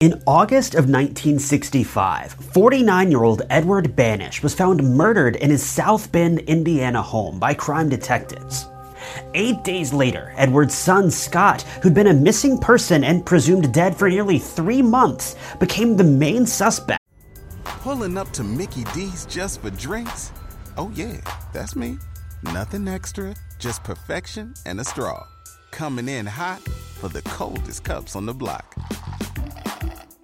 In August of 1965, 49 year old Edward Banish was found murdered in his South Bend, Indiana home by crime detectives. Eight days later, Edward's son Scott, who'd been a missing person and presumed dead for nearly three months, became the main suspect. Pulling up to Mickey D's just for drinks? Oh, yeah, that's me. Nothing extra, just perfection and a straw. Coming in hot for the coldest cups on the block.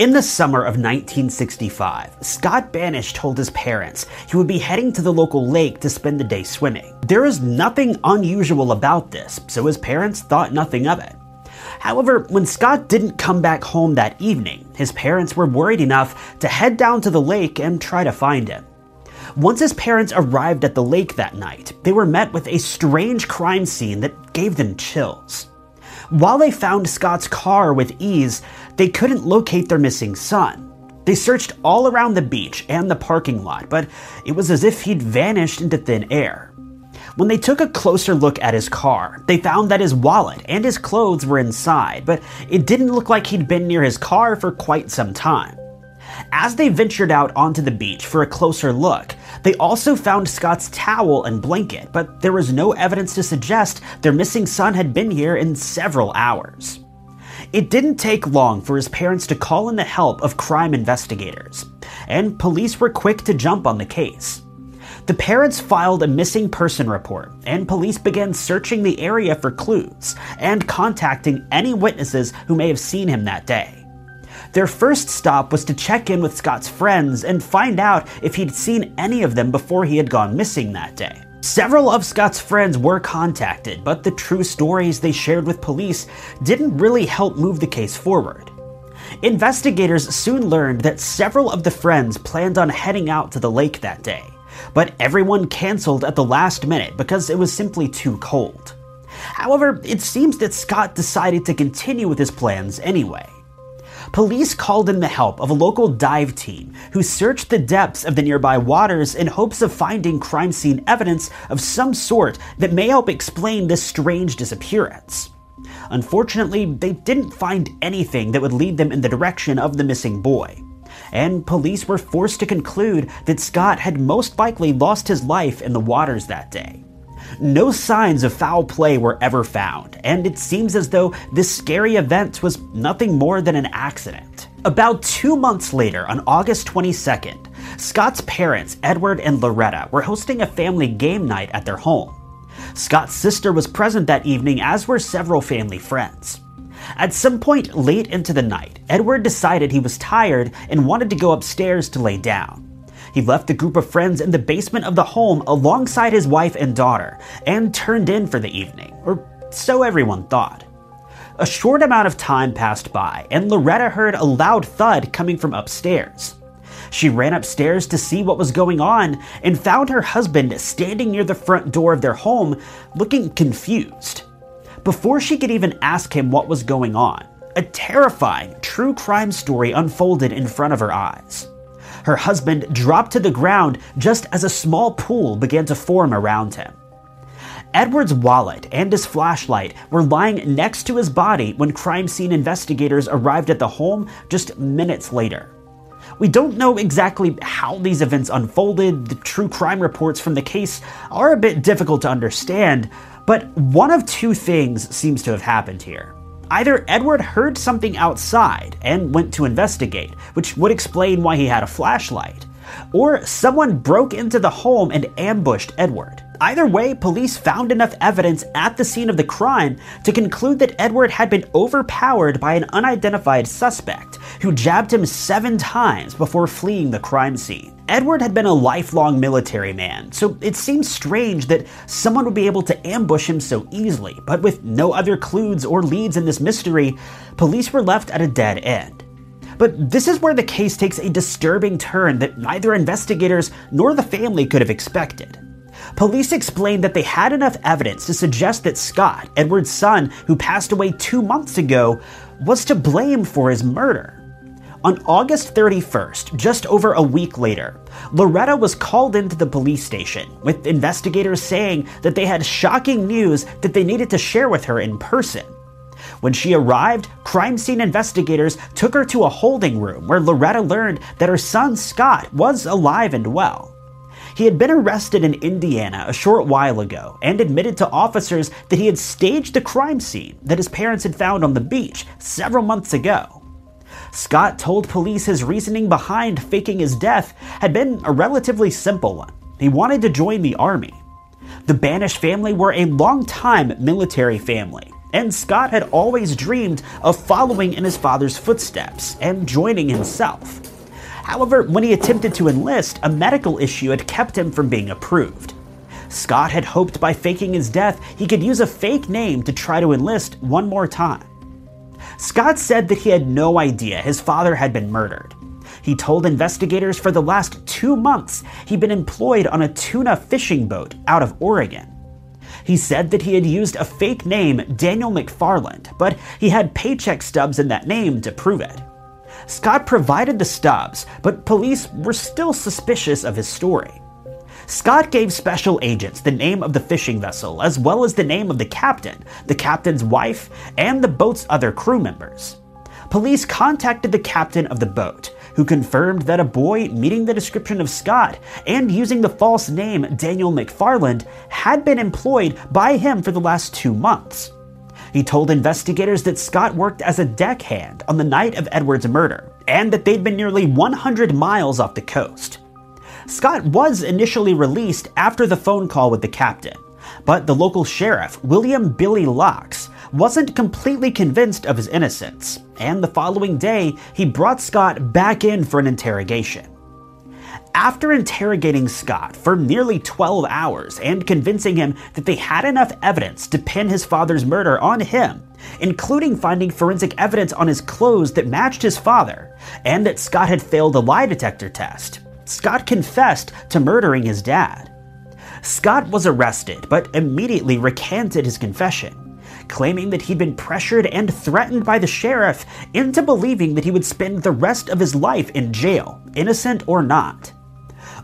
In the summer of 1965, Scott Banish told his parents he would be heading to the local lake to spend the day swimming. There is nothing unusual about this, so his parents thought nothing of it. However, when Scott didn't come back home that evening, his parents were worried enough to head down to the lake and try to find him. Once his parents arrived at the lake that night, they were met with a strange crime scene that gave them chills. While they found Scott's car with ease, they couldn't locate their missing son. They searched all around the beach and the parking lot, but it was as if he'd vanished into thin air. When they took a closer look at his car, they found that his wallet and his clothes were inside, but it didn't look like he'd been near his car for quite some time. As they ventured out onto the beach for a closer look, they also found Scott's towel and blanket, but there was no evidence to suggest their missing son had been here in several hours. It didn't take long for his parents to call in the help of crime investigators, and police were quick to jump on the case. The parents filed a missing person report, and police began searching the area for clues and contacting any witnesses who may have seen him that day. Their first stop was to check in with Scott's friends and find out if he'd seen any of them before he had gone missing that day. Several of Scott's friends were contacted, but the true stories they shared with police didn't really help move the case forward. Investigators soon learned that several of the friends planned on heading out to the lake that day, but everyone canceled at the last minute because it was simply too cold. However, it seems that Scott decided to continue with his plans anyway police called in the help of a local dive team who searched the depths of the nearby waters in hopes of finding crime scene evidence of some sort that may help explain this strange disappearance. Unfortunately, they didn't find anything that would lead them in the direction of the missing boy. And police were forced to conclude that Scott had most likely lost his life in the waters that day. No signs of foul play were ever found, and it seems as though this scary event was nothing more than an accident. About two months later, on August 22nd, Scott's parents, Edward and Loretta, were hosting a family game night at their home. Scott's sister was present that evening, as were several family friends. At some point late into the night, Edward decided he was tired and wanted to go upstairs to lay down. He left a group of friends in the basement of the home alongside his wife and daughter and turned in for the evening, or so everyone thought. A short amount of time passed by, and Loretta heard a loud thud coming from upstairs. She ran upstairs to see what was going on and found her husband standing near the front door of their home, looking confused. Before she could even ask him what was going on, a terrifying true crime story unfolded in front of her eyes. Her husband dropped to the ground just as a small pool began to form around him. Edward's wallet and his flashlight were lying next to his body when crime scene investigators arrived at the home just minutes later. We don't know exactly how these events unfolded, the true crime reports from the case are a bit difficult to understand, but one of two things seems to have happened here. Either Edward heard something outside and went to investigate, which would explain why he had a flashlight, or someone broke into the home and ambushed Edward. Either way, police found enough evidence at the scene of the crime to conclude that Edward had been overpowered by an unidentified suspect who jabbed him seven times before fleeing the crime scene. Edward had been a lifelong military man, so it seems strange that someone would be able to ambush him so easily, but with no other clues or leads in this mystery, police were left at a dead end. But this is where the case takes a disturbing turn that neither investigators nor the family could have expected. Police explained that they had enough evidence to suggest that Scott, Edward's son, who passed away two months ago, was to blame for his murder. On August 31st, just over a week later, Loretta was called into the police station, with investigators saying that they had shocking news that they needed to share with her in person. When she arrived, crime scene investigators took her to a holding room where Loretta learned that her son Scott was alive and well. He had been arrested in Indiana a short while ago and admitted to officers that he had staged the crime scene that his parents had found on the beach several months ago. Scott told police his reasoning behind faking his death had been a relatively simple one. He wanted to join the army. The Banish family were a long-time military family, and Scott had always dreamed of following in his father's footsteps and joining himself. However, when he attempted to enlist, a medical issue had kept him from being approved. Scott had hoped by faking his death he could use a fake name to try to enlist one more time. Scott said that he had no idea his father had been murdered. He told investigators for the last two months he'd been employed on a tuna fishing boat out of Oregon. He said that he had used a fake name, Daniel McFarland, but he had paycheck stubs in that name to prove it. Scott provided the stubs, but police were still suspicious of his story. Scott gave special agents the name of the fishing vessel, as well as the name of the captain, the captain's wife, and the boat's other crew members. Police contacted the captain of the boat, who confirmed that a boy meeting the description of Scott and using the false name Daniel McFarland had been employed by him for the last two months. He told investigators that Scott worked as a deckhand on the night of Edward's murder, and that they'd been nearly 100 miles off the coast. Scott was initially released after the phone call with the captain, but the local sheriff, William Billy Locks, wasn't completely convinced of his innocence, and the following day he brought Scott back in for an interrogation. After interrogating Scott for nearly 12 hours and convincing him that they had enough evidence to pin his father's murder on him, including finding forensic evidence on his clothes that matched his father, and that Scott had failed a lie detector test, Scott confessed to murdering his dad. Scott was arrested, but immediately recanted his confession, claiming that he'd been pressured and threatened by the sheriff into believing that he would spend the rest of his life in jail, innocent or not.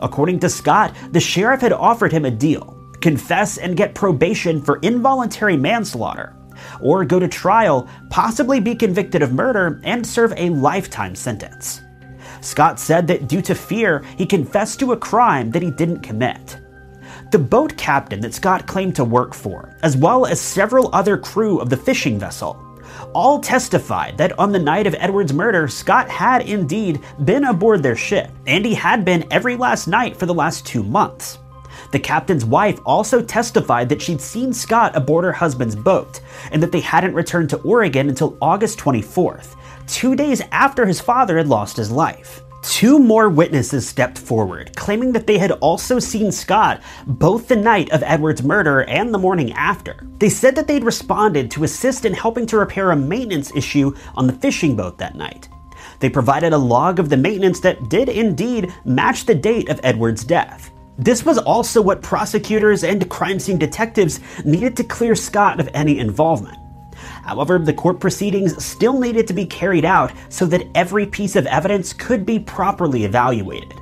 According to Scott, the sheriff had offered him a deal confess and get probation for involuntary manslaughter, or go to trial, possibly be convicted of murder, and serve a lifetime sentence. Scott said that due to fear, he confessed to a crime that he didn't commit. The boat captain that Scott claimed to work for, as well as several other crew of the fishing vessel, all testified that on the night of Edward's murder, Scott had indeed been aboard their ship, and he had been every last night for the last two months. The captain's wife also testified that she'd seen Scott aboard her husband's boat, and that they hadn't returned to Oregon until August 24th, two days after his father had lost his life. Two more witnesses stepped forward, claiming that they had also seen Scott both the night of Edward's murder and the morning after. They said that they'd responded to assist in helping to repair a maintenance issue on the fishing boat that night. They provided a log of the maintenance that did indeed match the date of Edward's death. This was also what prosecutors and crime scene detectives needed to clear Scott of any involvement. However, the court proceedings still needed to be carried out so that every piece of evidence could be properly evaluated.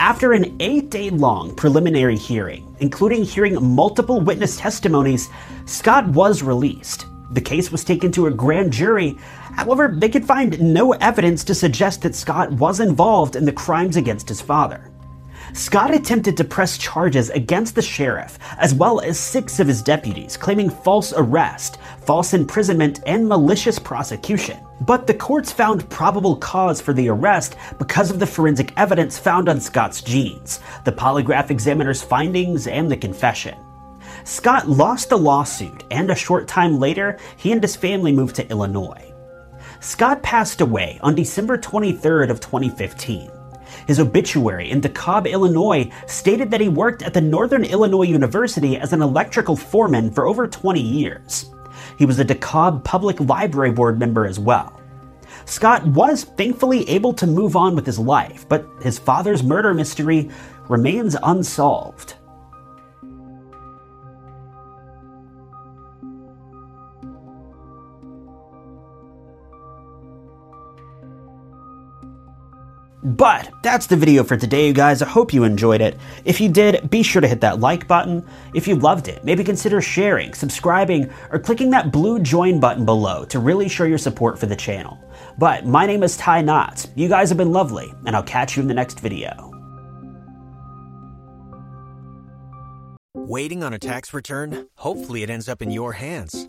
After an eight day long preliminary hearing, including hearing multiple witness testimonies, Scott was released. The case was taken to a grand jury. However, they could find no evidence to suggest that Scott was involved in the crimes against his father. Scott attempted to press charges against the sheriff, as well as six of his deputies, claiming false arrest, false imprisonment, and malicious prosecution. But the courts found probable cause for the arrest because of the forensic evidence found on Scott's jeans, the polygraph examiner's findings, and the confession. Scott lost the lawsuit, and a short time later, he and his family moved to Illinois. Scott passed away on December 23rd of 2015. His obituary in DeKalb, Illinois stated that he worked at the Northern Illinois University as an electrical foreman for over 20 years. He was a DeKalb Public Library Board member as well. Scott was thankfully able to move on with his life, but his father's murder mystery remains unsolved. But that's the video for today, you guys. I hope you enjoyed it. If you did, be sure to hit that like button. If you loved it, maybe consider sharing, subscribing, or clicking that blue join button below to really show your support for the channel. But my name is Ty Notts. You guys have been lovely, and I'll catch you in the next video. Waiting on a tax return? Hopefully, it ends up in your hands.